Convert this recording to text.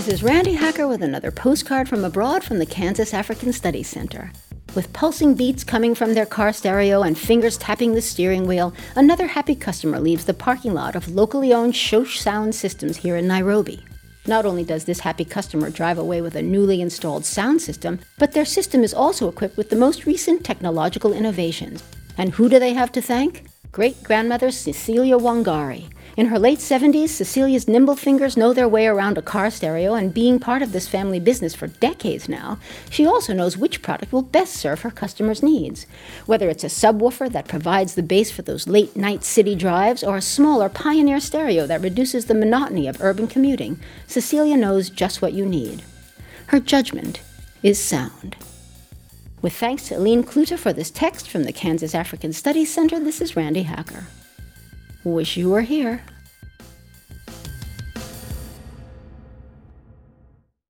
This is Randi Hacker with another postcard from abroad from the Kansas African Studies Center. With pulsing beats coming from their car stereo and fingers tapping the steering wheel, another happy customer leaves the parking lot of locally owned Shosh Sound Systems here in Nairobi. Not only does this happy customer drive away with a newly installed sound system, but their system is also equipped with the most recent technological innovations. And who do they have to thank? Great grandmother Cecilia Wangari. In her late 70s, Cecilia's nimble fingers know their way around a car stereo, and being part of this family business for decades now, she also knows which product will best serve her customers' needs. Whether it's a subwoofer that provides the bass for those late night city drives, or a smaller Pioneer stereo that reduces the monotony of urban commuting, Cecilia knows just what you need. Her judgment is sound. With thanks to Elene Cloete for this text from the Kansas African Studies Center, this is Randi Hacker. Wish you were here.